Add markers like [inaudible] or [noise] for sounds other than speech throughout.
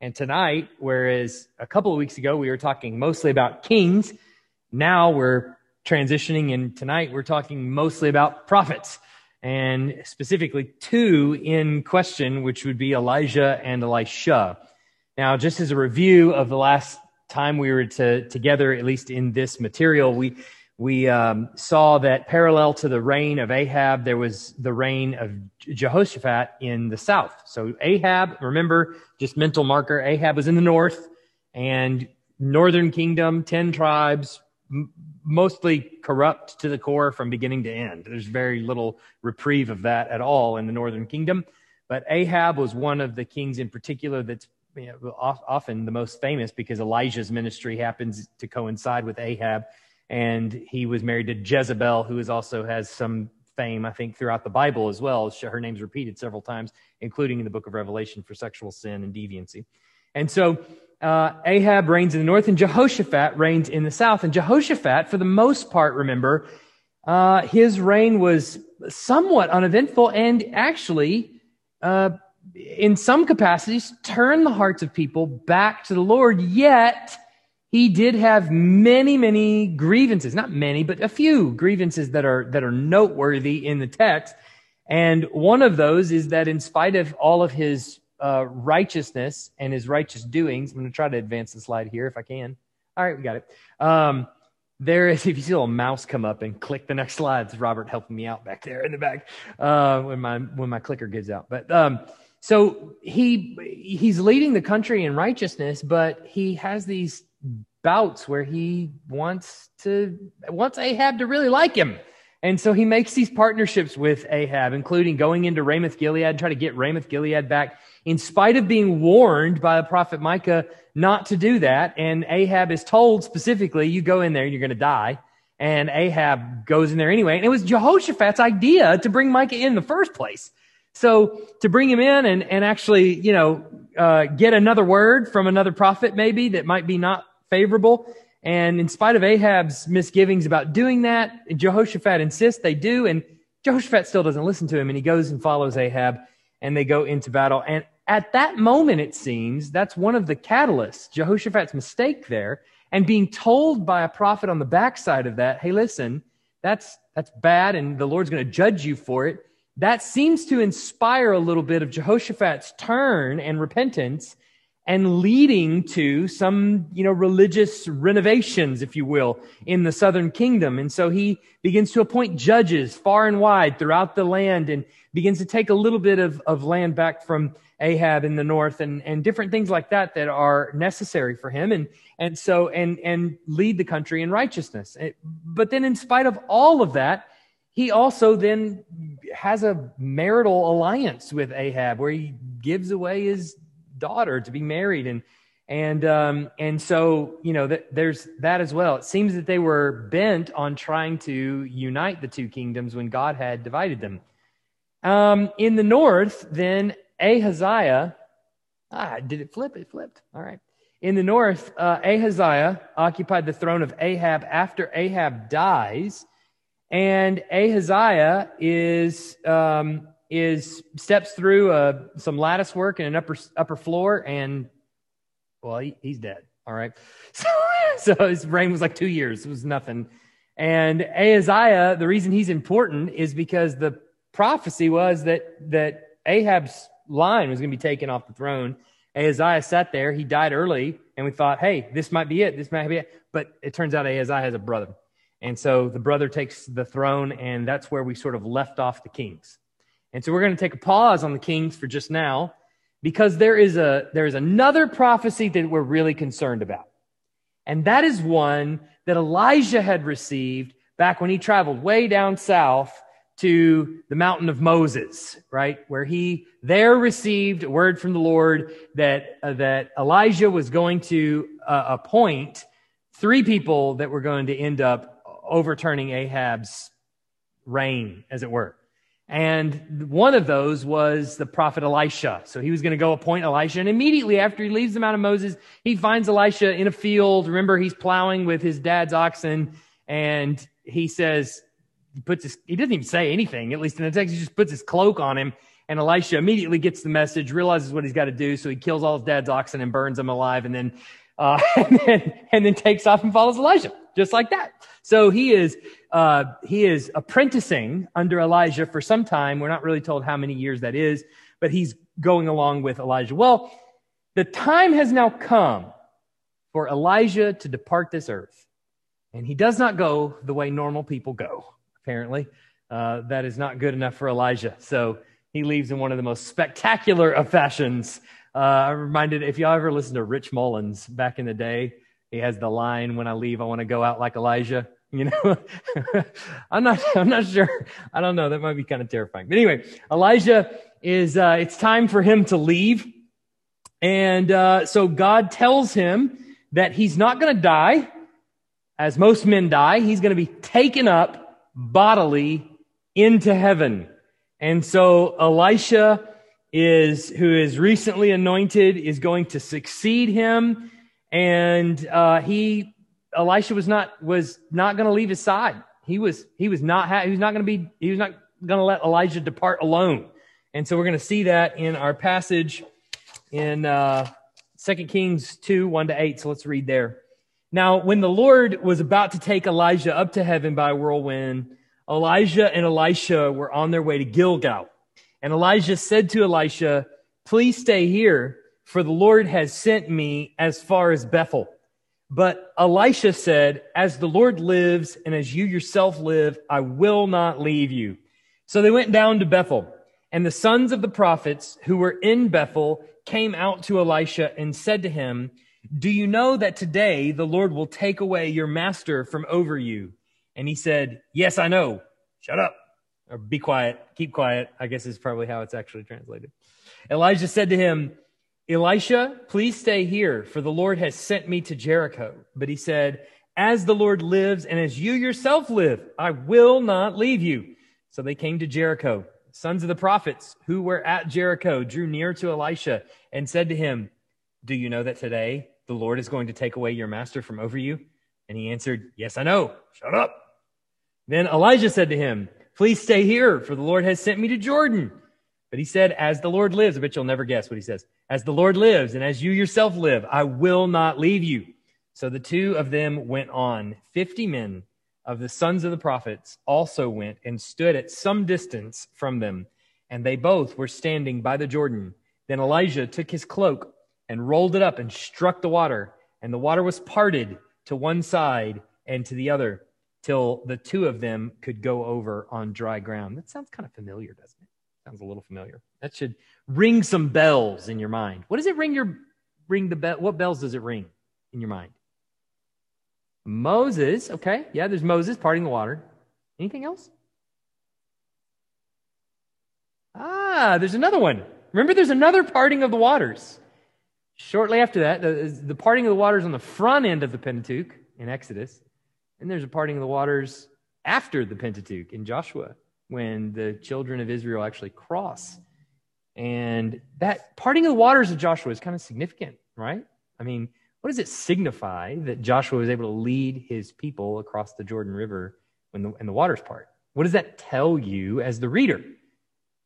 And tonight, whereas a couple of weeks ago we were talking mostly about kings, now we're transitioning and tonight we're talking mostly about prophets and specifically two in question, which would be Elijah and Elisha. Now, just as a review of the last time we were to, together, at least in this material, we we um, saw that parallel to the reign of Ahab, there was the reign of Jehoshaphat in the south. So Ahab, remember, just mental marker, Ahab was in the north and northern kingdom, 10 tribes, m- mostly corrupt to the core from beginning to end. There's very little reprieve of that at all in the northern kingdom. But Ahab was one of the kings in particular that's you know, often the most famous because Elijah's ministry happens to coincide with Ahab and he was married to Jezebel, who is also has some fame, I think, throughout the Bible as well. Her name's repeated several times, including in the book of Revelation for sexual sin and deviancy. And so uh, Ahab reigns in the north, and Jehoshaphat reigns in the south. And Jehoshaphat, for the most part, remember, uh, his reign was somewhat uneventful and actually, uh, in some capacities, turned the hearts of people back to the Lord, yet he did have many, many grievances, not many, but a few grievances that are, that are noteworthy in the text. And one of those is that in spite of all of his uh, righteousness and his righteous doings, I'm going to try to advance the slide here if I can. All right, we got it. Um, there is, [laughs] if you see a little mouse come up and click the next slide, it's Robert helping me out back there in the back uh, when my when my clicker gives out. But um, so he he's leading the country in righteousness, but he has these bouts where he wants to wants Ahab to really like him. And so he makes these partnerships with Ahab, including going into Ramoth Gilead, try to get Ramoth Gilead back, in spite of being warned by the prophet Micah not to do that. And Ahab is told specifically, you go in there, and you're going to die. And Ahab goes in there anyway. And it was Jehoshaphat's idea to bring Micah in, in the first place. So to bring him in and, and actually, you know, uh, get another word from another prophet maybe that might be not favorable. And in spite of Ahab's misgivings about doing that, Jehoshaphat insists they do. And Jehoshaphat still doesn't listen to him. And he goes and follows Ahab and they go into battle. And at that moment, it seems that's one of the catalysts, Jehoshaphat's mistake there and being told by a prophet on the backside of that, hey, listen, that's, that's bad and the Lord's going to judge you for it. That seems to inspire a little bit of Jehoshaphat's turn and repentance and leading to some, you know, religious renovations, if you will, in the southern kingdom. And so he begins to appoint judges far and wide throughout the land and begins to take a little bit of, of land back from Ahab in the north and, and different things like that that are necessary for him. And, and so, and, and lead the country in righteousness. But then in spite of all of that, he also then has a marital alliance with Ahab where he gives away his daughter to be married and and um, and so you know th- there's that as well. It seems that they were bent on trying to unite the two kingdoms when God had divided them. Um, in the north, then Ahaziah. Ah, did it flip? It flipped. All right. In the north, uh, Ahaziah occupied the throne of Ahab after Ahab dies, and Ahaziah is um, is steps through uh, some lattice work in an upper upper floor, and well, he, he's dead. All right, [laughs] so, so his reign was like two years. It was nothing. And Ahaziah, the reason he's important is because the prophecy was that that Ahab's line was going to be taken off the throne. Ahaziah sat there. He died early, and we thought, hey, this might be it. This might be it. But it turns out Ahaziah has a brother. And so the brother takes the throne, and that's where we sort of left off the kings. And so we're going to take a pause on the kings for just now because there is a there is another prophecy that we're really concerned about. And that is one that Elijah had received back when he traveled way down south to the mountain of Moses, right? Where he there received a word from the Lord that uh, that Elijah was going to uh, appoint three people that were going to end up overturning Ahab's reign, as it were. And one of those was the prophet Elisha. So he was going to go appoint Elisha. And immediately after he leaves the Mount of Moses, he finds Elisha in a field. Remember, he's plowing with his dad's oxen. And he says, he puts his, he doesn't even say anything, at least in the text. He just puts his cloak on him And Elisha immediately gets the message, realizes what he's got to do. So he kills all his dad's oxen and burns them alive and then, uh, [laughs] and then, and then takes off and follows Elijah, just like that. So he is, uh, he is apprenticing under Elijah for some time. We're not really told how many years that is, but he's going along with Elijah. Well, the time has now come for Elijah to depart this earth. And he does not go the way normal people go, apparently. Uh, that is not good enough for Elijah. So he leaves in one of the most spectacular of fashions. Uh, I'm reminded, if y'all ever listen to Rich Mullins back in the day, he has the line, when I leave, I want to go out like Elijah. [laughs] You know, [laughs] I'm not, I'm not sure. I don't know. That might be kind of terrifying. But anyway, Elijah is, uh, it's time for him to leave. And, uh, so God tells him that he's not going to die as most men die. He's going to be taken up bodily into heaven. And so Elisha is, who is recently anointed, is going to succeed him. And, uh, he, Elisha was not, was not going to leave his side. He was, he was not, ha- he was not going to be, he was not going to let Elijah depart alone. And so we're going to see that in our passage in, uh, 2 Kings 2, 1 to 8. So let's read there. Now, when the Lord was about to take Elijah up to heaven by whirlwind, Elijah and Elisha were on their way to Gilgal. And Elijah said to Elisha, please stay here, for the Lord has sent me as far as Bethel. But Elisha said, as the Lord lives and as you yourself live, I will not leave you. So they went down to Bethel and the sons of the prophets who were in Bethel came out to Elisha and said to him, do you know that today the Lord will take away your master from over you? And he said, Yes, I know. Shut up. Or be quiet. Keep quiet. I guess is probably how it's actually translated. Elijah said to him, Elisha, please stay here, for the Lord has sent me to Jericho. But he said, As the Lord lives and as you yourself live, I will not leave you. So they came to Jericho. Sons of the prophets who were at Jericho drew near to Elisha and said to him, Do you know that today the Lord is going to take away your master from over you? And he answered, Yes, I know. Shut up. Then Elijah said to him, Please stay here, for the Lord has sent me to Jordan. But he said, As the Lord lives, I bet you'll never guess what he says. As the Lord lives, and as you yourself live, I will not leave you. So the two of them went on. Fifty men of the sons of the prophets also went and stood at some distance from them, and they both were standing by the Jordan. Then Elijah took his cloak and rolled it up and struck the water, and the water was parted to one side and to the other till the two of them could go over on dry ground. That sounds kind of familiar, doesn't it? Sounds a little familiar. That should ring some bells in your mind. What does it ring your ring the bell? What bells does it ring in your mind? Moses, okay. Yeah, there's Moses parting the water. Anything else? Ah, there's another one. Remember, there's another parting of the waters. Shortly after that, the, the parting of the waters on the front end of the Pentateuch in Exodus. And there's a parting of the waters after the Pentateuch in Joshua when the children of Israel actually cross. And that parting of the waters of Joshua is kind of significant, right? I mean, what does it signify that Joshua was able to lead his people across the Jordan River when the, when the waters part? What does that tell you as the reader?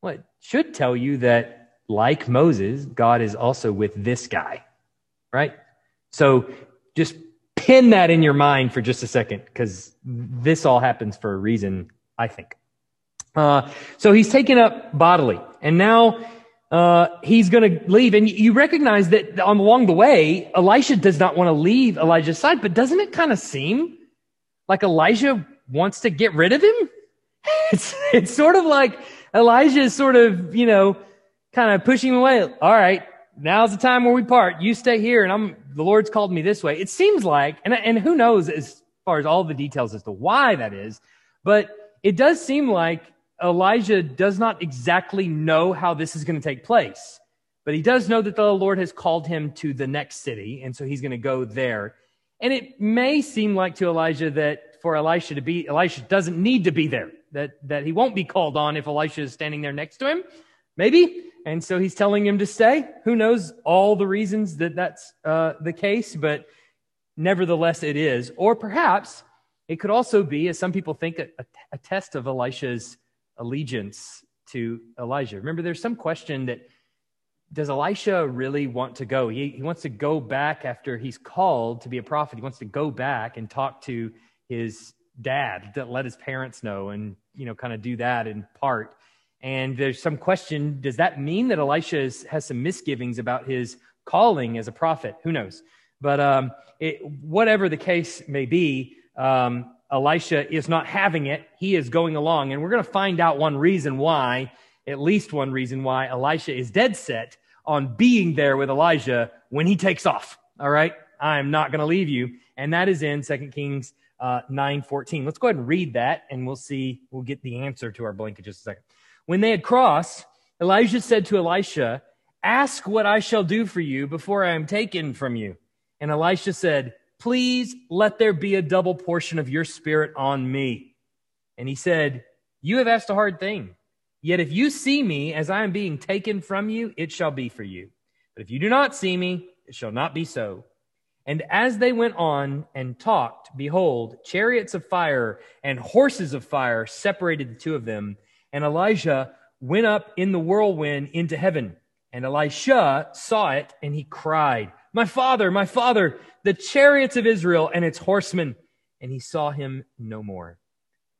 Well, it should tell you that like Moses, God is also with this guy, right? So just pin that in your mind for just a second because this all happens for a reason, I think. Uh, so he's taken up bodily and now uh, he's going to leave. And you recognize that along the way, Elisha does not want to leave Elijah's side, but doesn't it kind of seem like Elijah wants to get rid of him? [laughs] It's, it's sort of like Elijah is sort of, you know, kind of pushing him away. All right, now's the time where we part. You stay here, and I'm the Lord's called me this way. It seems like, and and who knows as far as all the details as to why that is, but it does seem like Elijah does not exactly know how this is going to take place. But he does know that the Lord has called him to the next city, and so he's going to go there. And it may seem like to Elijah that for Elisha to be, Elisha doesn't need to be there, that, that he won't be called on if Elisha is standing there next to him. Maybe. And so he's telling him to stay. Who knows all the reasons that that's uh, the case, but nevertheless it is. Or perhaps it could also be, as some people think, a, a test of Elisha's allegiance to Elijah. Remember, there's some question that does Elisha really want to go? He, he wants to go back after he's called to be a prophet. He wants to go back and talk to his dad, let his parents know and, you know, kind of do that in part. And there's some question does that mean that Elisha is, has some misgivings about his calling as a prophet? Who knows? But um, it, whatever the case may be, um, Elisha is not having it. He is going along. And we're going to find out one reason why, at least one reason why Elisha is dead set on being there with Elijah when he takes off. All right. I'm not going to leave you. And that is in 2 Kings uh, 9 14. Let's go ahead and read that and we'll see, we'll get the answer to our blank in just a second. When they had crossed, Elijah said to Elisha, Ask what I shall do for you before I am taken from you. And Elisha said, Please let there be a double portion of your spirit on me. And he said, You have asked a hard thing. Yet if you see me as I am being taken from you, it shall be for you. But if you do not see me, it shall not be so. And as they went on and talked, behold, chariots of fire and horses of fire separated the two of them. And Elijah went up in the whirlwind into heaven. And Elisha saw it and he cried, My father, my father, the chariots of Israel and its horsemen. And he saw him no more.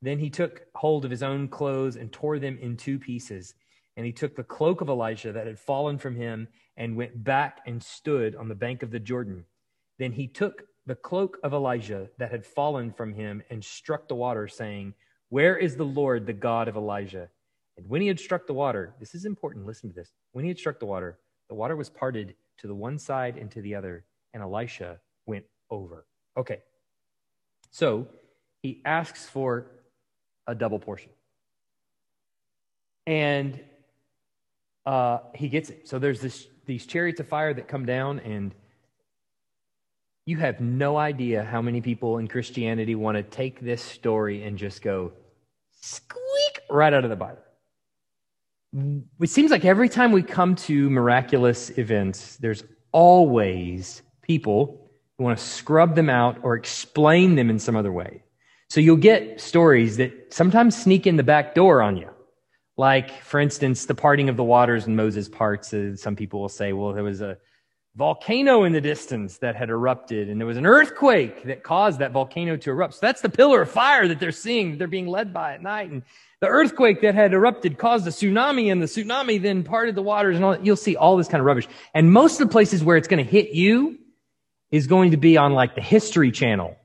Then he took hold of his own clothes and tore them in two pieces. And he took the cloak of Elijah that had fallen from him and went back and stood on the bank of the Jordan. Then he took the cloak of Elijah that had fallen from him and struck the water, saying, where is the Lord, the God of Elijah? And when he had struck the water, this is important, listen to this. When he had struck the water, the water was parted to the one side and to the other, and Elisha went over. Okay. So he asks for a double portion. And uh, he gets it. So there's this these chariots of fire that come down, and you have no idea how many people in Christianity want to take this story and just go, squeak right out of the Bible. It seems like every time we come to miraculous events, there's always people who want to scrub them out or explain them in some other way. So you'll get stories that sometimes sneak in the back door on you. Like, for instance, the parting of the waters and Moses parts. Uh, some people will say, well, there was a volcano in the distance that had erupted, and there was an earthquake that caused that volcano to erupt. So that's the pillar of fire that they're seeing, they're being led by at night. And the earthquake that had erupted caused a tsunami, and the tsunami then parted the waters, and all, you'll see all this kind of rubbish. And most of the places where it's going to hit you is going to be on like the History Channel.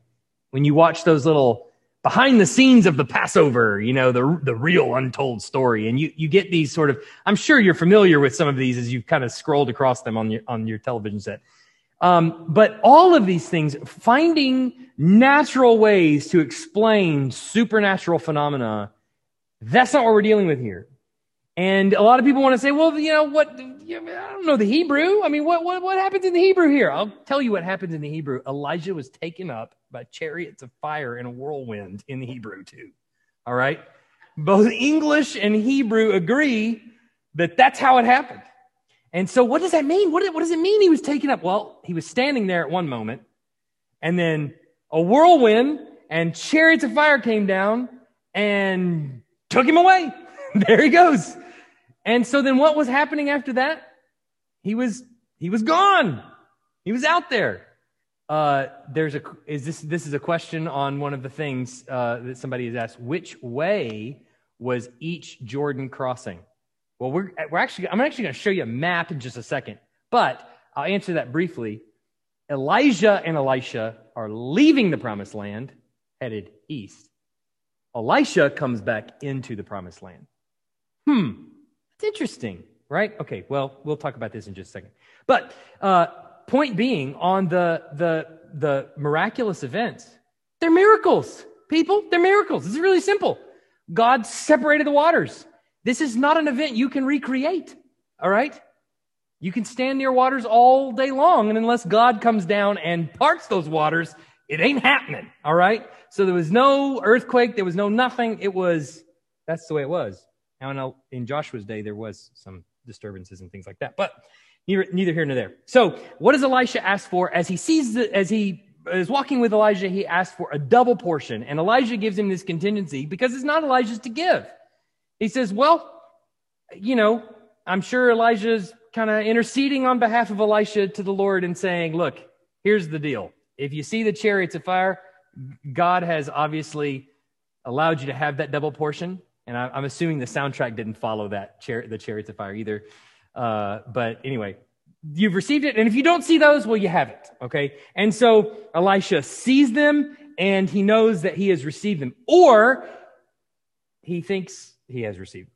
When you watch those little behind the scenes of the Passover, you know, the, the real untold story. And you, you get these sort of, I'm sure you're familiar with some of these as you've kind of scrolled across them on your, on your television set. Um, but all of these things, finding natural ways to explain supernatural phenomena, that's not what we're dealing with here. And a lot of people want to say, well, you know, what, I don't know the Hebrew. I mean, what, what, what happens in the Hebrew here? I'll tell you what happens in the Hebrew. Elijah was taken up by chariots of fire and a whirlwind in Hebrew too. All right. Both English and Hebrew agree that that's how it happened. And so what does that mean? What, what does it mean he was taken up? Well, he was standing there at one moment and then a whirlwind and chariots of fire came down and took him away. [laughs] there he goes. And so then what was happening after that? He was, he was gone. He was out there. Uh, there's a, is this, this is a question on one of the things, uh, that somebody has asked. Which way was each Jordan crossing? Well, we're, we're actually, I'm actually going to show you a map in just a second, but I'll answer that briefly. Elijah and Elisha are leaving the promised land, headed east. Elisha comes back into the promised land. Hmm, it's interesting, right? Okay, well, we'll talk about this in just a second. But uh, point being, on the the the miraculous events, they're miracles. People, they're miracles. It's really simple. God separated the waters. This is not an event you can recreate. All right? You can stand near waters all day long, and unless God comes down and parts those waters, it ain't happening. All right? So there was no earthquake, there was no nothing. It was, that's the way it was. Now, in Joshua's day, there was some disturbances and things like that, but neither, neither here nor there. So, what does Elisha ask for as he sees the, as he is walking with Elijah? He asks for a double portion, and Elijah gives him this contingency because it's not Elijah's to give. He says, "Well, you know, I'm sure Elijah's kind of interceding on behalf of Elisha to the Lord and saying, look, here's the deal. If you see the chariots of fire, God has obviously allowed you to have that double portion. And I, am assuming the soundtrack didn't follow that, the chariots of fire either. Uh, but anyway, you've received it. And if you don't see those, well, you have it. Okay. And so Elisha sees them and he knows that he has received them, or he thinks he has received them.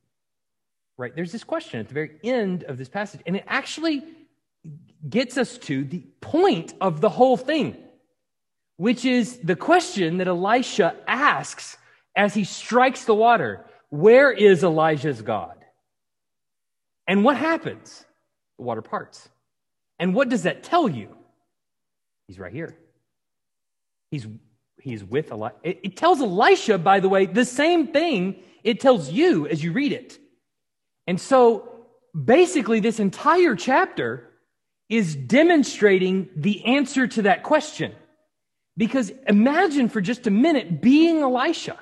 Right? There's this question at the very end of this passage, and it actually gets us to the point of the whole thing, which is the question that Elisha asks as he strikes the water Where is Elijah's God? And what happens? The water parts. And what does that tell you? He's right here. He's, he's with Elisha. It, it tells Elisha, by the way, the same thing it tells you as you read it. And so basically, this entire chapter is demonstrating the answer to that question. Because imagine for just a minute being Elisha.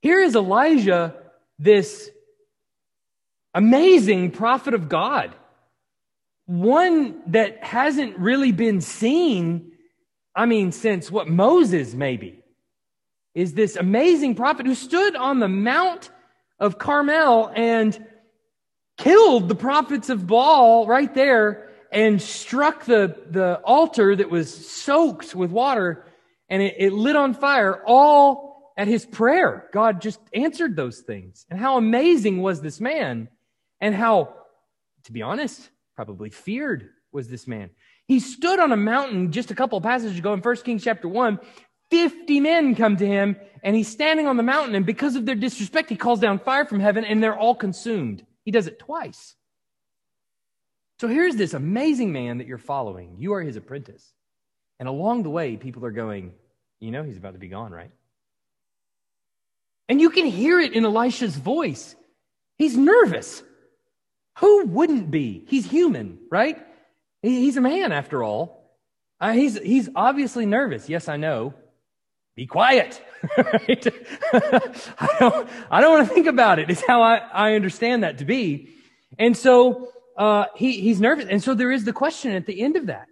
Here is Elijah, this amazing prophet of God, one that hasn't really been seen, I mean, since what Moses maybe, is this amazing prophet who stood on the Mount of Carmel and killed the prophets of Baal right there and struck the, the altar that was soaked with water and it, it lit on fire all at his prayer. God just answered those things. And how amazing was this man and how, to be honest, probably feared was this man. He stood on a mountain just a couple of passages ago in 1 Kings chapter 1. 50 men come to him and he's standing on the mountain and because of their disrespect, he calls down fire from heaven and they're all consumed. He does it twice. So here's this amazing man that you're following. You are his apprentice. And along the way, people are going, you know, he's about to be gone, right? And you can hear it in Elisha's voice. He's nervous. Who wouldn't be? He's human, right? He's a man after all. Uh, he's, he's obviously nervous. Yes, I know. Be quiet. [laughs] right? [laughs] I don't, I don't want to think about it. It's how I, I understand that to be. And so uh, he, he's nervous. And so there is the question at the end of that.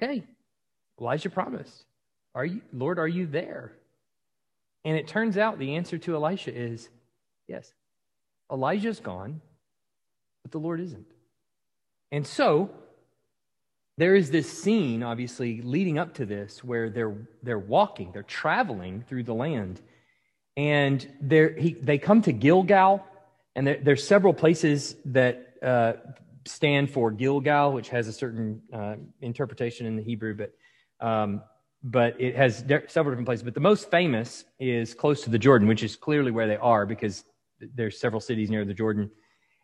Okay, Elijah promised, Are you, Lord, are you there? And it turns out the answer to Elisha is yes. Elijah's gone, but the Lord isn't. And so there is this scene, obviously, leading up to this where they're, they're walking, they're traveling through the land. And he, they come to Gilgal, and there, there's several places that uh, stand for Gilgal, which has a certain uh, interpretation in the Hebrew, but um, but it has several different places. But the most famous is close to the Jordan, which is clearly where they are because there's several cities near the Jordan,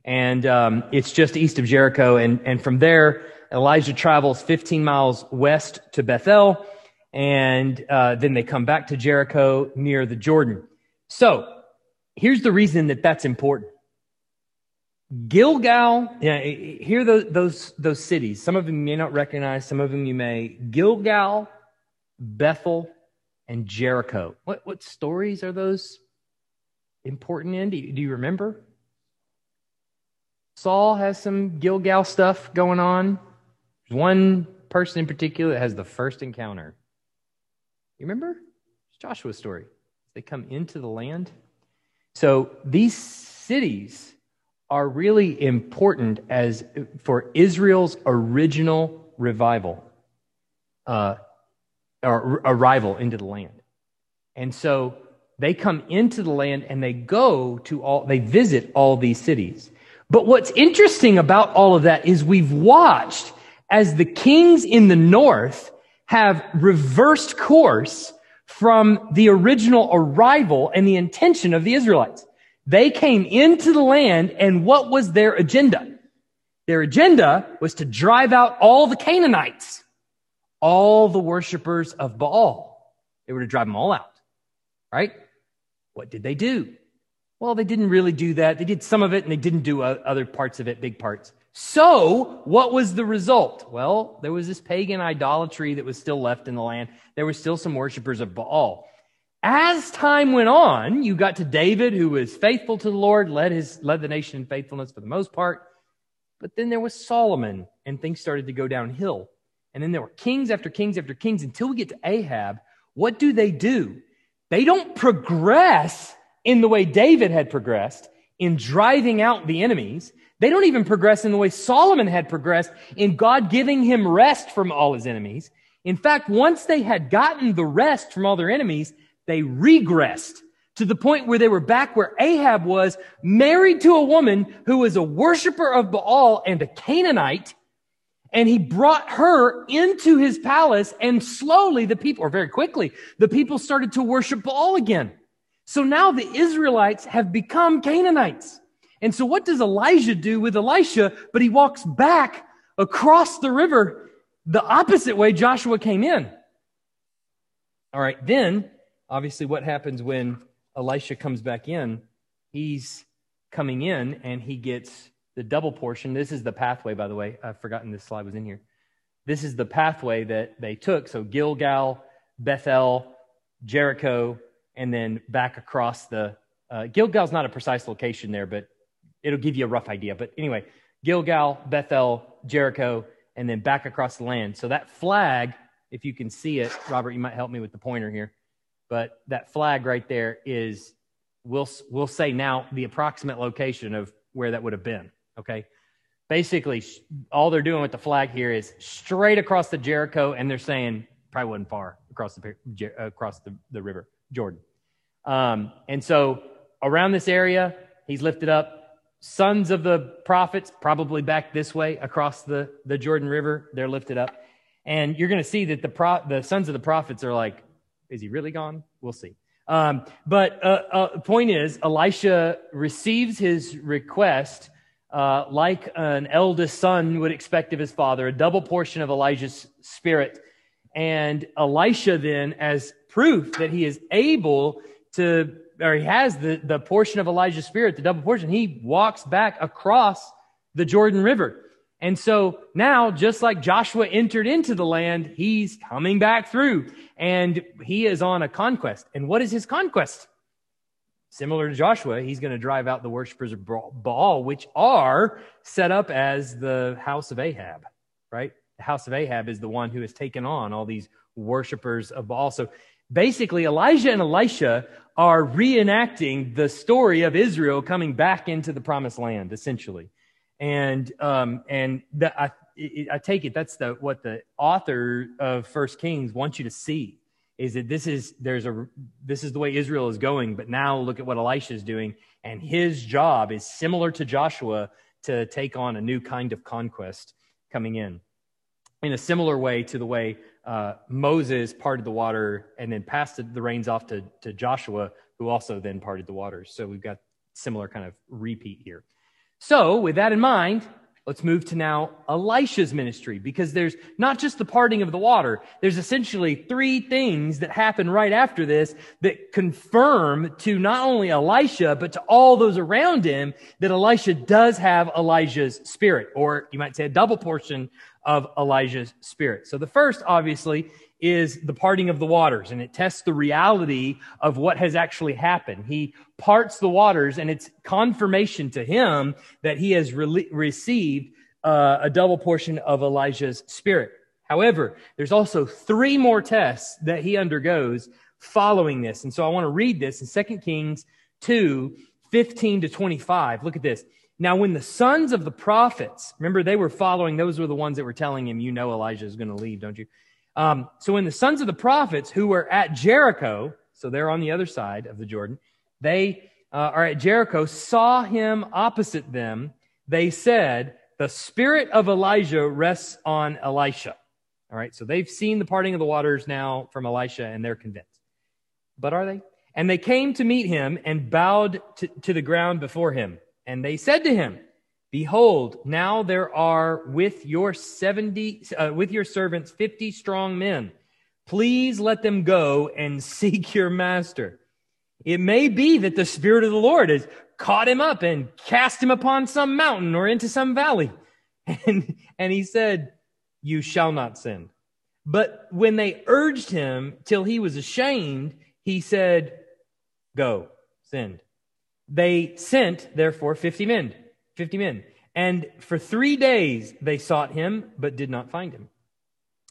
and um, it's just east of Jericho. And and from there, Elijah travels 15 miles west to Bethel, and uh, then they come back to Jericho near the Jordan. So here's the reason that that's important. Gilgal, yeah, hear those, those, those cities. Some of them you may not recognize, some of them you may. Gilgal, Bethel, and Jericho. What, what stories are those important in? Do you, do you remember? Saul has some Gilgal stuff going on. There's one person in particular that has the first encounter. You remember? It's Joshua's story. They come into the land. So these cities are really important as for Israel's original revival, uh, or arrival into the land. And so they come into the land and they go to all, they visit all these cities. But what's interesting about all of that is we've watched as the kings in the north have reversed course from the original arrival and the intention of the Israelites. They came into the land, and what was their agenda? Their agenda was to drive out all the Canaanites, all the worshippers of Baal. They were to drive them all out, right? What did they do? Well, they didn't really do that. They did some of it and they didn't do uh, other parts of it, big parts. So, what was the result? Well, there was this pagan idolatry that was still left in the land. There were still some worshippers of Baal. As time went on, you got to David, who was faithful to the Lord, led his, led the nation in faithfulness for the most part. But then there was Solomon, and things started to go downhill. And then there were kings after kings after kings until we get to Ahab. What do they do? They don't progress in the way David had progressed in driving out the enemies. They don't even progress in the way Solomon had progressed in God giving him rest from all his enemies. In fact, once they had gotten the rest from all their enemies, they regressed to the point where they were back where Ahab was, married to a woman who was a worshiper of Baal and a Canaanite. And he brought her into his palace and slowly the people, or very quickly, the people started to worship Baal again. So now the Israelites have become Canaanites. And so what does Elijah do with Elisha? But he walks back across the river the opposite way Joshua came in. All right, then obviously what happens when Elisha comes back in? He's coming in and he gets the double portion. This is the pathway, by the way. I've forgotten this slide was in here. This is the pathway that they took. So Gilgal, Bethel, Jericho, and then back across the. Uh, Gilgal's not a precise location there, but it'll give you a rough idea. But anyway, Gilgal, Bethel, Jericho, and then back across the land. So that flag, if you can see it, Robert, you might help me with the pointer here. But that flag right there is, we'll, we'll say now the approximate location of where that would have been. Okay. Basically, all they're doing with the flag here is straight across the Jericho, and they're saying probably wasn't far across the across the, the river Jordan. Um, and so around this area, he's lifted up sons of the prophets, probably back this way across the, the Jordan River. They're lifted up. And you're going to see that the, pro, the sons of the prophets are like, is he really gone? We'll see. Um, but uh, uh, point is, Elisha receives his request uh, like an eldest son would expect of his father, a double portion of Elijah's spirit. And Elisha then, as proof that he is able to or he has the, the portion of Elijah's spirit, the double portion, he walks back across the Jordan River. And so now, just like Joshua entered into the land, he's coming back through and he is on a conquest. And what is his conquest? Similar to Joshua, he's going to drive out the worshippers of Baal, which are set up as the house of Ahab, right? The house of Ahab is the one who has taken on all these worshippers of Baal. So basically, Elijah and Elisha are reenacting the story of Israel coming back into the promised land, essentially. And, um, and the, I, I take it that's the, what the author of First Kings wants you to see is that this is, there's a, this is the way Israel is going. But now look at what Elisha is doing. And his job is similar to Joshua to take on a new kind of conquest coming in in a similar way to the way uh, Moses parted the water and then passed the reins off to, to Joshua, who also then parted the waters. So we've got similar kind of repeat here. So with that in mind, let's move to now Elisha's ministry because there's not just the parting of the water. There's essentially three things that happen right after this that confirm to not only Elisha, but to all those around him that Elisha does have Elijah's spirit, or you might say a double portion of Elijah's spirit. So the first, obviously, is the parting of the waters, and it tests the reality of what has actually happened. He parts the waters, and it's confirmation to him that he has re- received uh, a double portion of Elijah's spirit. However, there's also three more tests that he undergoes following this. And so I want to read this in 2 Kings 2 15 to 25. Look at this. Now, when the sons of the prophets, remember they were following, those were the ones that were telling him, you know, Elijah is going to leave, don't you? Um, so when the sons of the prophets who were at Jericho, so they're on the other side of the Jordan, they uh, are at Jericho, saw him opposite them, they said, the spirit of Elijah rests on Elisha. All right, so they've seen the parting of the waters now from Elisha and they're convinced. But are they? And they came to meet him and bowed to, to the ground before him. And they said to him, Behold, now there are with your 70, uh, with your servants 50 strong men. Please let them go and [laughs] seek your master. It may be that the Spirit of the Lord has caught him up and cast him upon some mountain or into some valley. [laughs] And, and he said, You shall not sin. But when they urged him till he was ashamed, he said, Go, send. They sent, therefore, 50 men, 50 men. And for three days they sought him, but did not find him.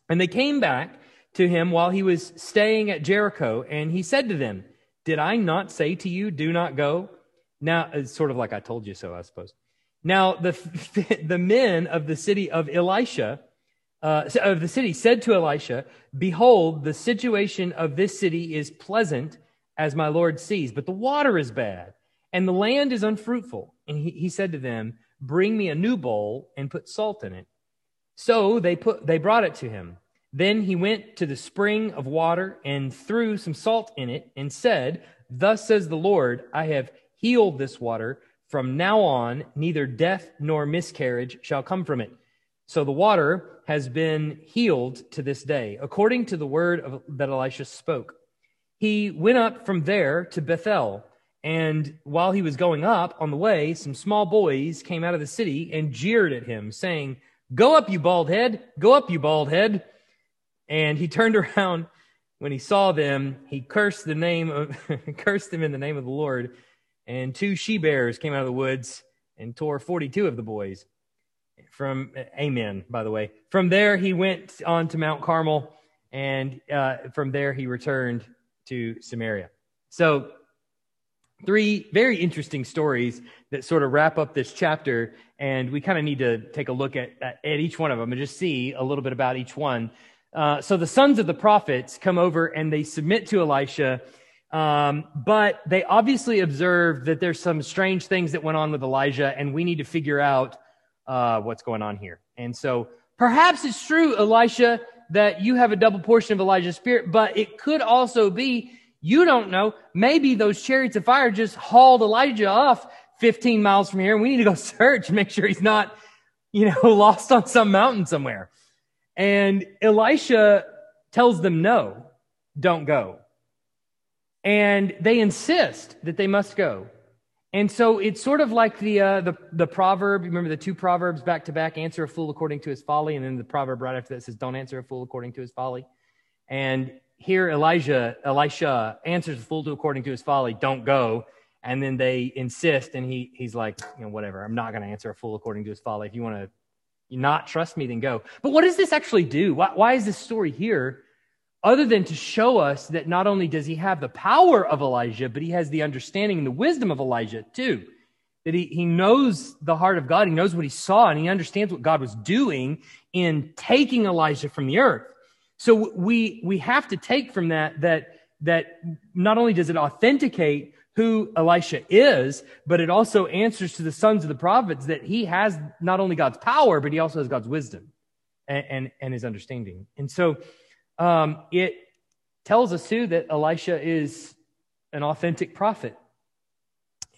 And they came back to him while he was staying at Jericho, and he said to them, Did I not say to you, do not go? Now, it's sort of like I told you so, I suppose. Now, the, [laughs] the men of the city of Elisha, uh, of the city said to Elisha, Behold, the situation of this city is pleasant as my Lord sees, but the water is bad and the land is unfruitful. And he, he said to them, Bring me a new bowl and put salt in it. So they put, they brought it to him. Then he went to the spring of water and threw some salt in it and said, Thus says the Lord, I have healed this water. From now on, neither death nor miscarriage shall come from it. So the water has been healed to this day, according to the word of, that Elisha spoke. He went up from there to Bethel. And while he was going up on the way, some small boys came out of the city and jeered at him, saying, Go up, you bald head! Go up, you bald head! And he turned [laughs] around when he saw them. He cursed the name of, [laughs] cursed them in the name of the Lord. And two she bears came out of the woods and tore 42 of the boys. From, amen, by the way. From there, he went on to Mount Carmel. And uh, from there, he returned to Samaria. So three very interesting stories that sort of wrap up this chapter. And we kind of need to take a look at, at, at, each one of them and just see a little bit about each one. Uh, so the sons of the prophets come over and they submit to Elisha. Um, but they obviously observe that there's some strange things that went on with Elijah, and we need to figure out uh, what's going on here. And so perhaps it's true, Elisha, that you have a double portion of Elijah's spirit, but it could also be you don't know. Maybe those chariots of fire just hauled Elijah off 15 miles from here we need to go [laughs] search make sure he's not, you know, [laughs] lost on some mountain somewhere. And Elisha tells them no, don't go. And they insist that they must go. And so it's sort of like the, uh, the, the proverb. Remember the two proverbs back to back, answer a fool according to his folly. And then the proverb right after that says, don't answer a fool according to his folly. And here Elijah, Elisha answers the fool to according to his folly, don't go. And then they insist, and he, he's like, you know, whatever, I'm not going to answer a fool according to his folly. If you want to not trust me, then go. But what does this actually do? Why, why is this story here? Other than to show us that not only does he have the power of Elijah, but he has the understanding and the wisdom of Elijah too. That he, he knows the heart of God, he knows what he saw, and he understands what God was doing in taking Elijah from the earth. So we, we have to take from that, that, that not only does it authenticate who Elisha is, but it also answers to the sons of the prophets that he has not only God's power, but he also has God's wisdom and, and, and his understanding. And so um, it tells us too that Elisha is an authentic prophet.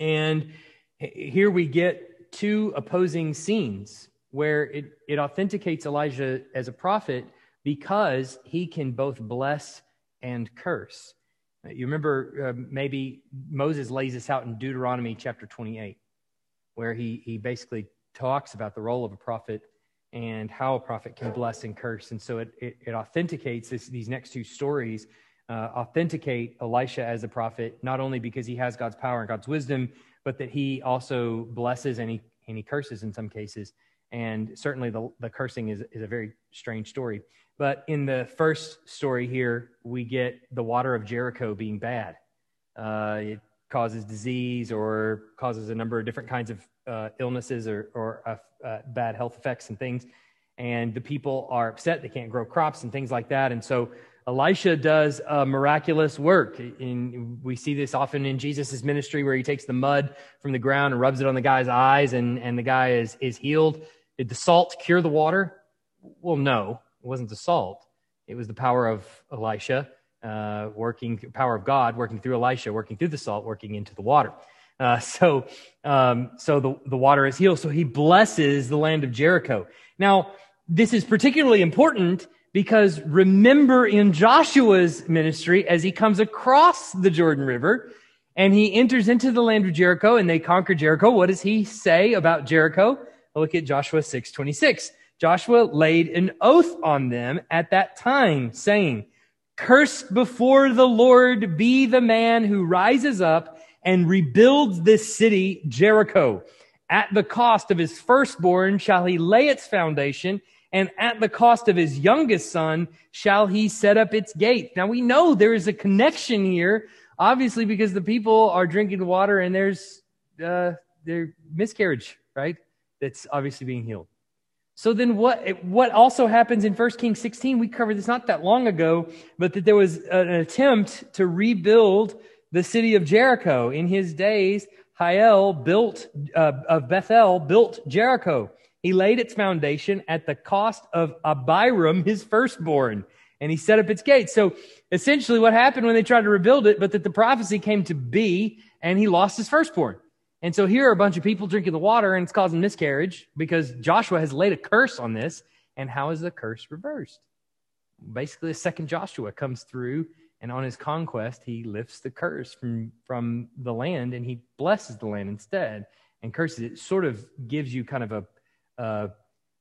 And here we get two opposing scenes where it, it authenticates Elijah as a prophet because he can both bless and curse. You remember uh, maybe Moses lays this out in Deuteronomy chapter 28, where he, he basically talks about the role of a prophet and how a prophet can bless and curse. And so it, it, it authenticates this, these next two stories, uh, authenticate Elisha as a prophet, not only because he has God's power and God's wisdom, but that he also blesses and he, and he curses in some cases. And certainly the, the cursing is, is a very strange story. But in the first story here, we get the water of Jericho being bad. Uh, it causes disease or causes a number of different kinds of uh, illnesses or, or uh, uh, bad health effects and things. And the people are upset. They can't grow crops and things like that. And so Elisha does a miraculous work. In, we see this often in Jesus' ministry where he takes the mud from the ground and rubs it on the guy's eyes and, and the guy is, is healed. Did the salt cure the water? Well, no. It wasn't the salt. It was the power of Elisha uh, working, power of God working through Elisha, working through the salt, working into the water. Uh, so, um, so the, the water is healed. So he blesses the land of Jericho. Now, this is particularly important because remember in Joshua's ministry, as he comes across the Jordan River and he enters into the land of Jericho and they conquer Jericho, what does he say about Jericho? Look at Joshua 6 26. Joshua laid an oath on them at that time, saying, Cursed before the Lord be the man who rises up and rebuilds this city, Jericho. At the cost of his firstborn shall he lay its foundation, and at the cost of his youngest son shall he set up its gate. Now we know there is a connection here, obviously, because the people are drinking water and there's uh, their miscarriage, right? That's obviously being healed. So then what, what also happens in 1 Kings 16, we covered this not that long ago, but that there was an attempt to rebuild the city of Jericho. In his days, Hiel built, uh, of Bethel built Jericho. He laid its foundation at the cost of Abiram, his firstborn, and he set up its gates. So essentially what happened when they tried to rebuild it, but that the prophecy came to be, and he lost his firstborn. And so here are a bunch of people drinking the water and it's causing miscarriage because Joshua has laid a curse on this. And how is the curse reversed? Basically, the second Joshua comes through and on his conquest, he lifts the curse from, from the land and he blesses the land instead and curses it. Sort of gives you kind of a, uh,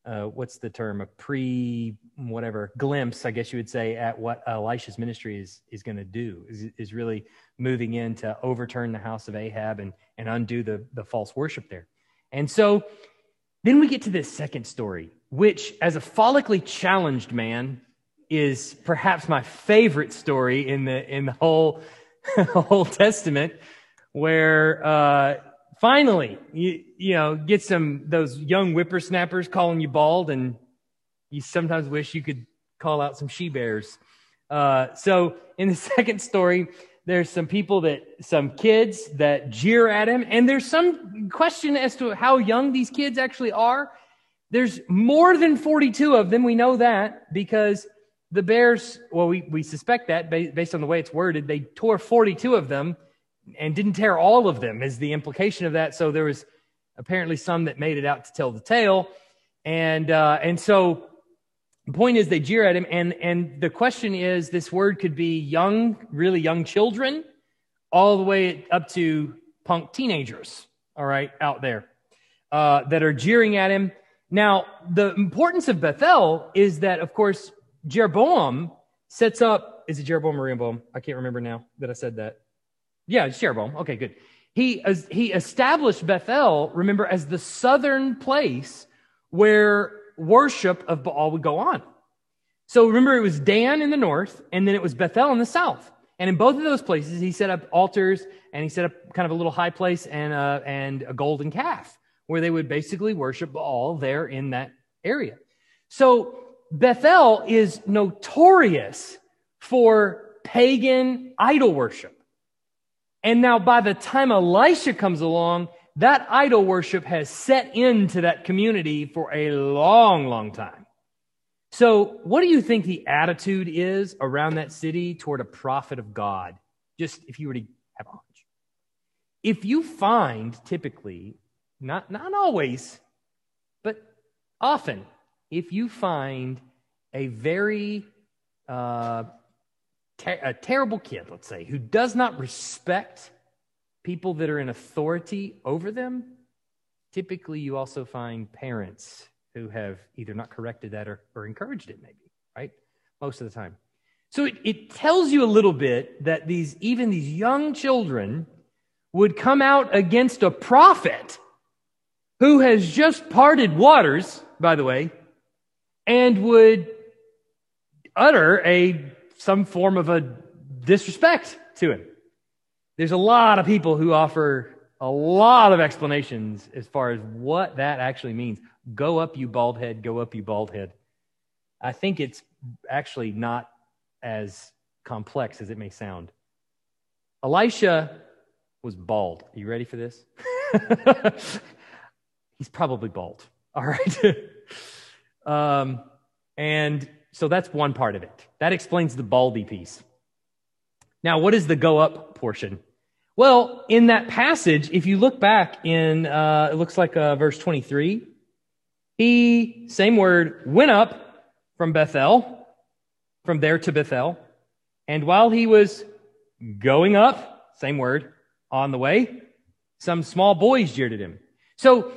uh, what's the term, a pre whatever glimpse, I guess you would say, at what Elisha's ministry is is going to do. Is is really moving in to overturn the house of Ahab and and undo the the false worship there. And so then we get to this second story, which, as a follically challenged man, is perhaps my favorite story in the in the whole [laughs] whole Testament, where. Uh, finally, you, you know, get some, those young whippersnappers calling you bald and you sometimes wish you could call out some she bears. Uh, so in the [laughs] second story, there's some people that, some kids that jeer at him, and there's some question as to how young these kids actually are. There's more than 42 of them. We know that because the Bears, well, we, we suspect that based on the way it's worded, they tore 42 of them and didn't tear all of them is the implication of that. So there was apparently some that made it out to tell the tale. And, uh, and so the point is they jeer at him. And, and the question is this word could be young, really young children, all the way up to punk teenagers, all right, out there, uh, that are jeering at him. Now, the importance of Bethel is that, of course, Jeroboam sets up, is it Jeroboam or Rehoboam? I can't remember now that I said that. Yeah, Jeroboam. Okay, good. He, he established Bethel, remember, as the southern place where worship of Baal would go on. So remember, it was Dan in the north, and then it was Bethel in the south. And in both of those places, he set up altars and he set up kind of a little high place and a, and a golden calf where they would basically worship Baal there in that area. So Bethel is notorious for pagan idol worship. And now by the time Elisha comes along, that idol worship has set into that community for a long, long time. So, what do you think the attitude is around that city toward a prophet of God? Just if you were to have a hunch. If you find typically, not, not always, but often, if you find a very uh, ter- a terrible kid, let's say, who does not respect people that are in authority over them, typically you also find parents who have either not corrected that or, or encouraged it, maybe, right? Most of the time. So it, it tells you a little bit that these, even these young children would come out against a prophet who has just parted waters, by the way, and would utter a some form of a disrespect to him. There's a lot of people who offer a lot of explanations as far as what that actually means. Go up, you bald head, go up, you bald head. I think it's actually not as complex as it may sound. Elisha was bald. Are you ready for this? [laughs] He's probably bald. All right. [laughs] um, and so that's one part of it. That explains the baldy piece. Now, what is the go up portion? Well, in that passage, if you look back in, uh, it looks like uh, verse 23, he, same word, went up from Bethel, from there to Bethel. And while he was going up, same word, on the way, some small boys jeered at him. So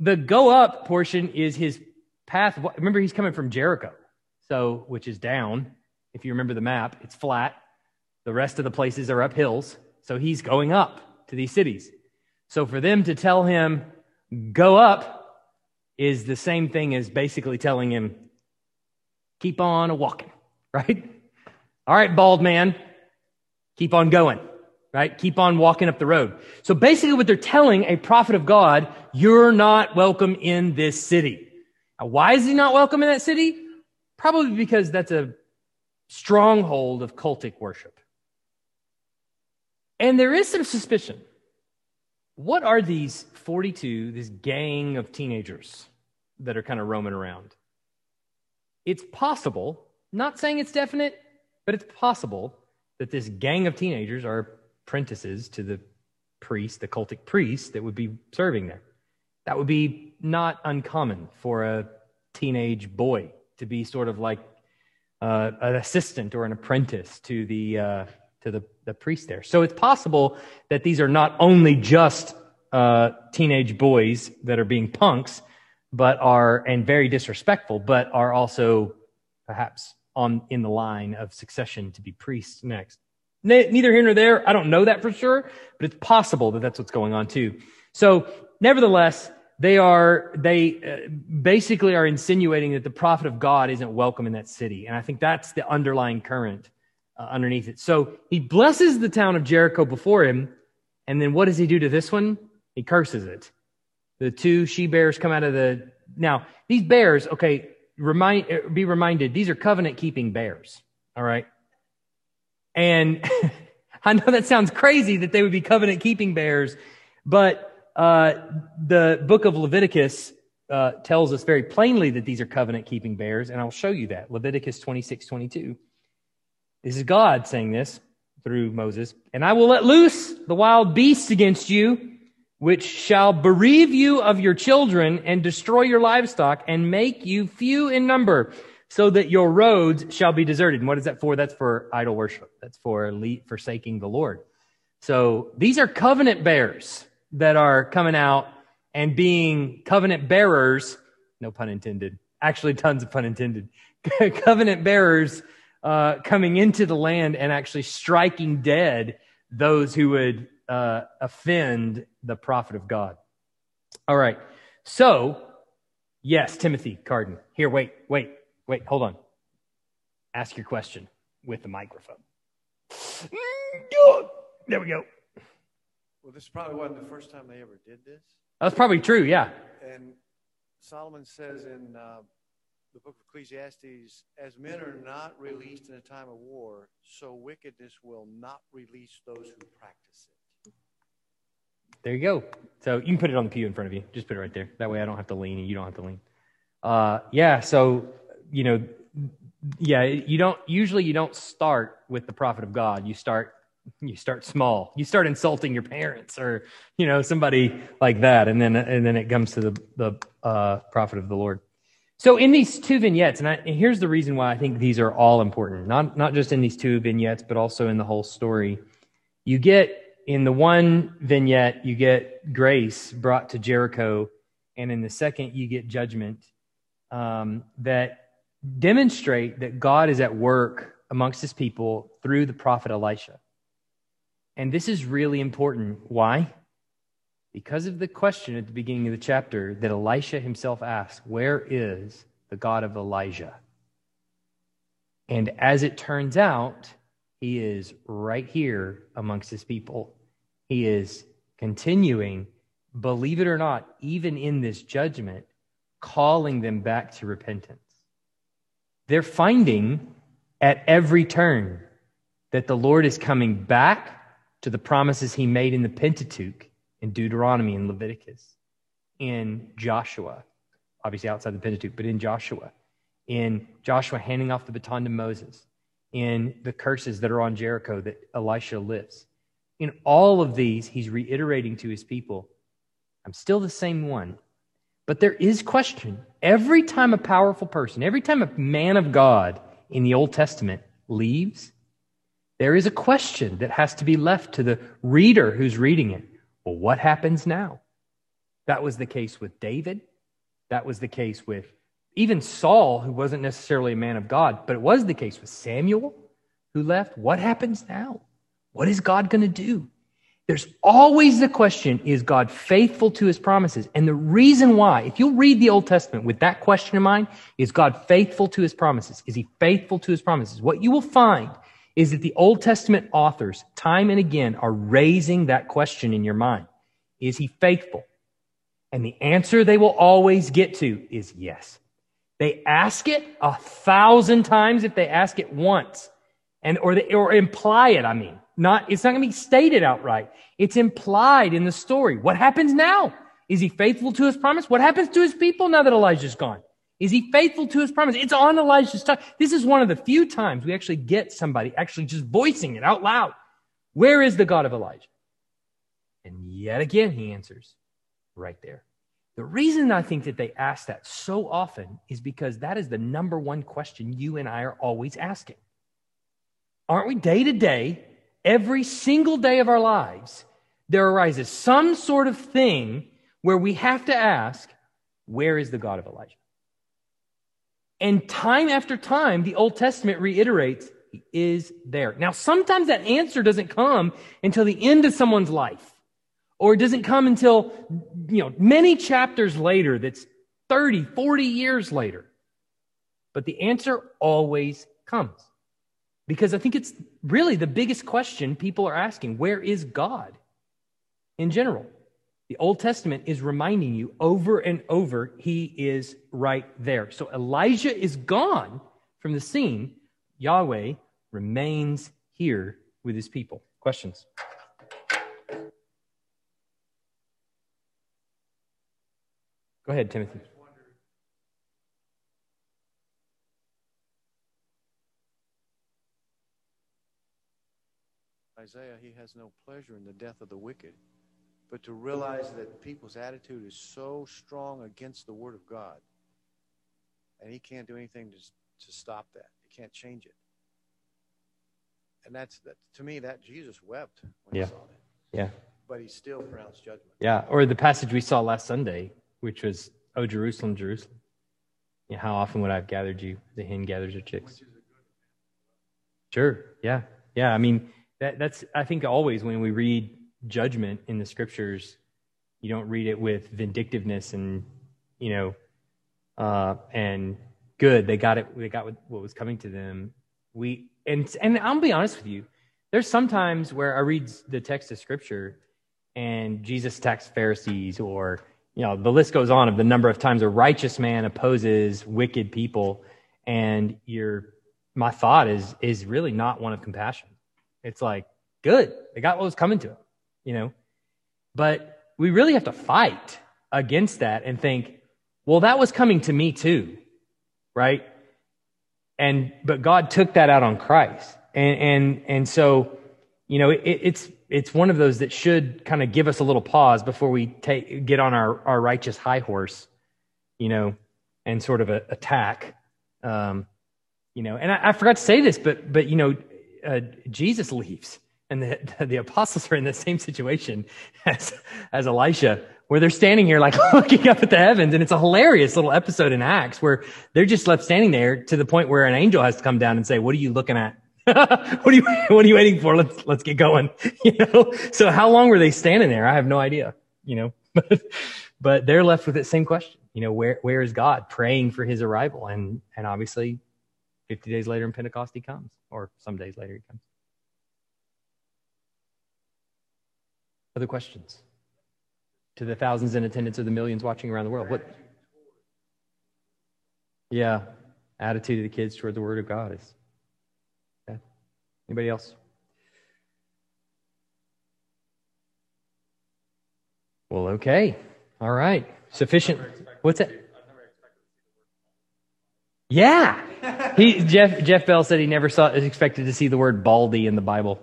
the go up portion is his path. Remember, he's coming from Jericho so which is down. If you remember the map, it's flat. The rest of the places are up hills. So he's going up to these cities. So for them to tell him, go up, is the same thing as basically telling him, keep on walking, [laughs] right? All right, bald man, keep on going, right? Keep on walking up the road. So basically what they're telling a prophet of God, you're not welcome in this city. Now, why is he not welcome in that city? Probably because that's a stronghold of cultic worship. And there is some suspicion. What are these 42, this gang of teenagers that are kind of roaming around? It's possible, not saying it's definite, but it's possible that this gang of teenagers are apprentices to the priest, the cultic priest that would be serving there. That would be not uncommon for a teenage boy to be sort of like uh, an assistant or an apprentice to the uh, to the, the priest there. So it's possible that these are not only just uh, teenage boys that are being punks, but are and very disrespectful, but are also perhaps on in the line of succession to be priests next. Neither here nor there. I don't know that for sure, but it's possible that that's what's going on too. So, nevertheless, they are they uh, basically are insinuating that the prophet of God isn't welcome in that city, and I think that's the underlying current uh, underneath it. So he blesses the town of Jericho before him, and then what does he do to this one? He curses it. The two she bears come out of the now these bears. Okay, remind, uh, be reminded, these are covenant keeping bears. All right. And [laughs] I know that sounds crazy that they would be covenant keeping bears, but uh, the book of Leviticus uh, tells us very plainly that these are covenant keeping bears, and I'll show you that. Leviticus 26 22. This is God saying this through Moses. And I will let loose the wild beasts against you which shall bereave you of your children and destroy your livestock and make you few in number so that your roads shall be deserted. And what is that for? That's for idol worship. That's for forsaking the Lord. So these are covenant bearers that are coming out and being covenant bearers. No pun intended. Actually, tons of pun intended. [laughs] covenant bearers uh, coming into the land and actually striking dead those who would uh, offend the prophet of God. All right. So, yes, Timothy Carden. Here, wait, wait, wait, hold on. Ask your question with the microphone. There we go. Well, this probably wasn't the first time they ever did this. That's probably true, yeah. And Solomon says in uh, the book of Ecclesiastes, as men are not released in a time of war, so wickedness will not release those who practice it. There you go. So you can put it on the pew in front of you. Just put it right there. That way I don't have to lean and you don't have to lean. Uh, yeah. So, you know, yeah, you don't, usually you don't start with the prophet of God. You start, you start small. You start insulting your parents or, you know, somebody like that. And then, and then it comes to the, the, uh, prophet of the Lord. So in these two vignettes, and, I, and here's the reason why I think these are all important, not, not just in these two vignettes, but also in the whole story. You get in the one vignette, you get grace brought to Jericho, and in the second, you get judgment um, that demonstrate that God is at work amongst his people through the prophet Elisha. And this is really important. Why? Because of the question at the beginning of the chapter that Elisha himself asked Where is the God of Elijah? And as it turns out, he is right here amongst his people. He is continuing, believe it or not, even in this judgment, calling them back to repentance. They're finding at every turn that the Lord is coming back to the promises he made in the Pentateuch, in Deuteronomy and Leviticus, in Joshua, obviously outside the Pentateuch, but in Joshua, in Joshua handing off the baton to Moses, in the curses that are on Jericho that Elisha lifts. In all of these, he's reiterating to his people, I'm still the same one. But there is question. Every time a powerful person, every time a man of God in the Old Testament leaves, there is a question that has to be left to the reader who's reading it. Well, what happens now? That was the case with David. That was the case with even Saul, who wasn't necessarily a man of God, but it was the case with Samuel, who left. What happens now? What is God going to do? There's always the question is God faithful to his promises? And the reason why, if you'll read the Old Testament with that question in mind, is God faithful to his promises? Is he faithful to his promises? What you will find is that the Old Testament authors, time and again, are raising that question in your mind. Is he faithful? And the answer they will always get to is yes. They ask it a thousand times if they ask it once. And, or, they, or imply it, I mean. Not, it's not going to be stated outright. It's implied in the story. What happens now? Is he faithful to his promise? What happens to his people now that Elijah's gone? Is he faithful to his promise? It's on Elijah's tongue. This is one of the few times we actually get somebody actually just voicing it out loud. Where is the God of Elijah? And yet again, he answers right there. The reason I think that they ask that so often is because that is the number one question you and I are always asking. Aren't we day to day, every single day of our lives, there arises some sort of thing where we have to ask, where is the God of Elijah? And time after time, the Old Testament reiterates, He is there. Now, sometimes that answer doesn't come until the end of someone's life, or it doesn't come until, you know, many chapters later, that's 30, 40 years later. But the answer always comes. Because I think it's really the biggest question people are asking where is God in general? The Old Testament is reminding you over and over, he is right there. So Elijah is gone from the scene. Yahweh remains here with his people. Questions? Go ahead, Timothy. Isaiah, he has no pleasure in the death of the wicked but to realize that people's attitude is so strong against the Word of God, and He can't do anything to, to stop that. He can't change it. And that's that to me that Jesus wept when yeah. he saw that. Yeah. But he still pronounced judgment. Yeah. Or the passage we saw last Sunday, which was, "Oh Jerusalem, Jerusalem, yeah, how often would I have gathered you? The hen gathers her chicks." Sure. Yeah. Yeah. I mean, that, that's I think always when we read judgment in the scriptures, you don't read it with vindictiveness and, you know, uh, and good. They got it. They got what was coming to them. We and and I'll be honest with you. There's sometimes where I read the text of scripture and Jesus attacks Pharisees, or you know, the list goes on of the number of times a righteous man opposes wicked people, and your my thought is is really not one of compassion. It's like good. They got what was coming to them you know? But we really have to fight against that and think, well, that was coming to me too, right? And, but God took that out on Christ. And, and, and so, you know, it, it's, it's one of those that should kind of give us a little pause before we take, get on our, our righteous high horse, you know, and sort of a, attack. Um, you know, and I, I, forgot to say this, but, but, you know, uh, Jesus leaves and the, [laughs] the apostles are in the same situation [laughs] as, as Elisha, where they're standing here like [laughs] looking up at the heavens. And it's a hilarious little episode in Acts where they're just left standing there to the point where an angel has to come down and say, what are you looking at? what are you, what are you waiting for? Let's, let's get going. You know? So how long were they standing there? I have no idea, you know, but, but they're left with that same question. You know, where, where is God praying for his arrival? And, and obviously 50 days later in Pentecost, he comes or some days later he comes. Other questions? To the thousands in attendance or the millions watching around the world. What? Yeah, attitude of the kids toward the Word of God is. Yeah. Anybody else? Well, okay. All right. Sufficient. What's that? Yeah. [laughs] He Jeff Jeff Bell said he never saw expected to see the word baldy in the Bible.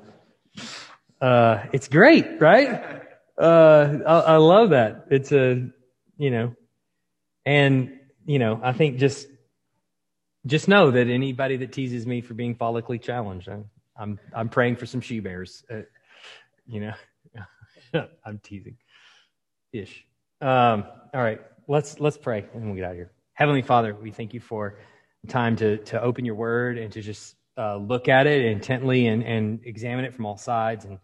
Uh, it's great, right? Uh, I, I love that. It's a, you know, and, you know, I think just, just know that anybody that teases me for being follically challenged, I'm, I'm, I'm praying for some she bears. Uh, you know, [laughs] I'm teasing ish. Um, all right, let's, let's pray and we'll get out of here. Heavenly Father, we thank you for time to, to open your word and to just uh, look at it intently and, and examine it from all sides and,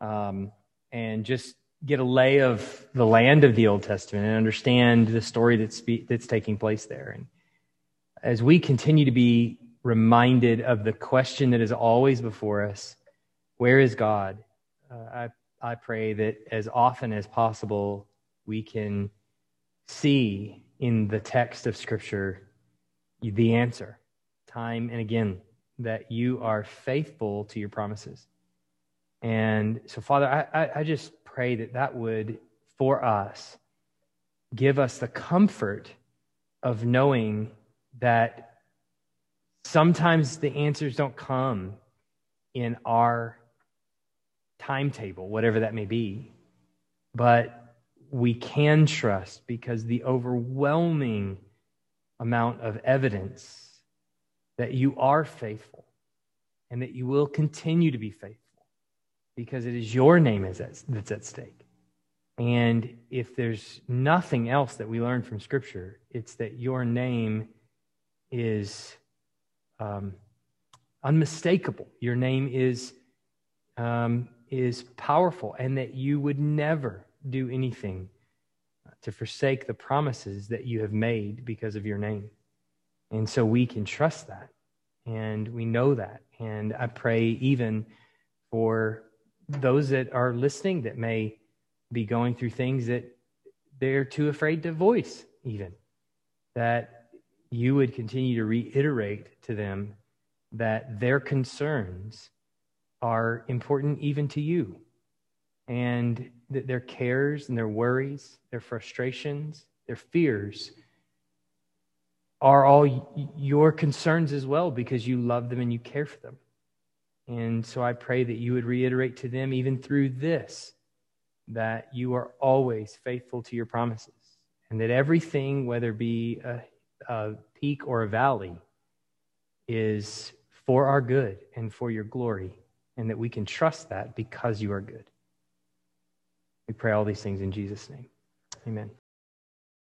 um, and just get a lay of the land of the Old Testament and understand the story that's, be, that's taking place there. And as we continue to be reminded of the question that is always before us, where is God? Uh, I, I pray that as often as possible, we can see in the text of Scripture the answer time and again that you are faithful to your promises. And so, Father, I, I, just pray that that would, for us, give us the comfort of knowing that sometimes the answers don't come in our timetable, whatever that may be, but we can trust because the overwhelming amount of evidence that you are faithful and that you will continue to be faithful because it is your name that's at stake. And if there's nothing else that we learn from Scripture, it's that your name is um, unmistakable. Your name is, um, is powerful, and that you would never do anything to forsake the promises that you have made because of your name. And so we can trust that, and we know that. And I pray even for those that are listening that may be going through things that they're too afraid to voice, even. That you would continue to reiterate to them that their concerns are important even to you, and that their cares and their worries, their frustrations, their fears are all your concerns as well because you love them and you care for them. And so I pray that you would reiterate to them, even through this, that you are always faithful to your promises and that everything, whether it be a, a peak or a valley, is for our good and for your glory, and that we can trust that because you are good. We pray all these things in Jesus' name. Amen.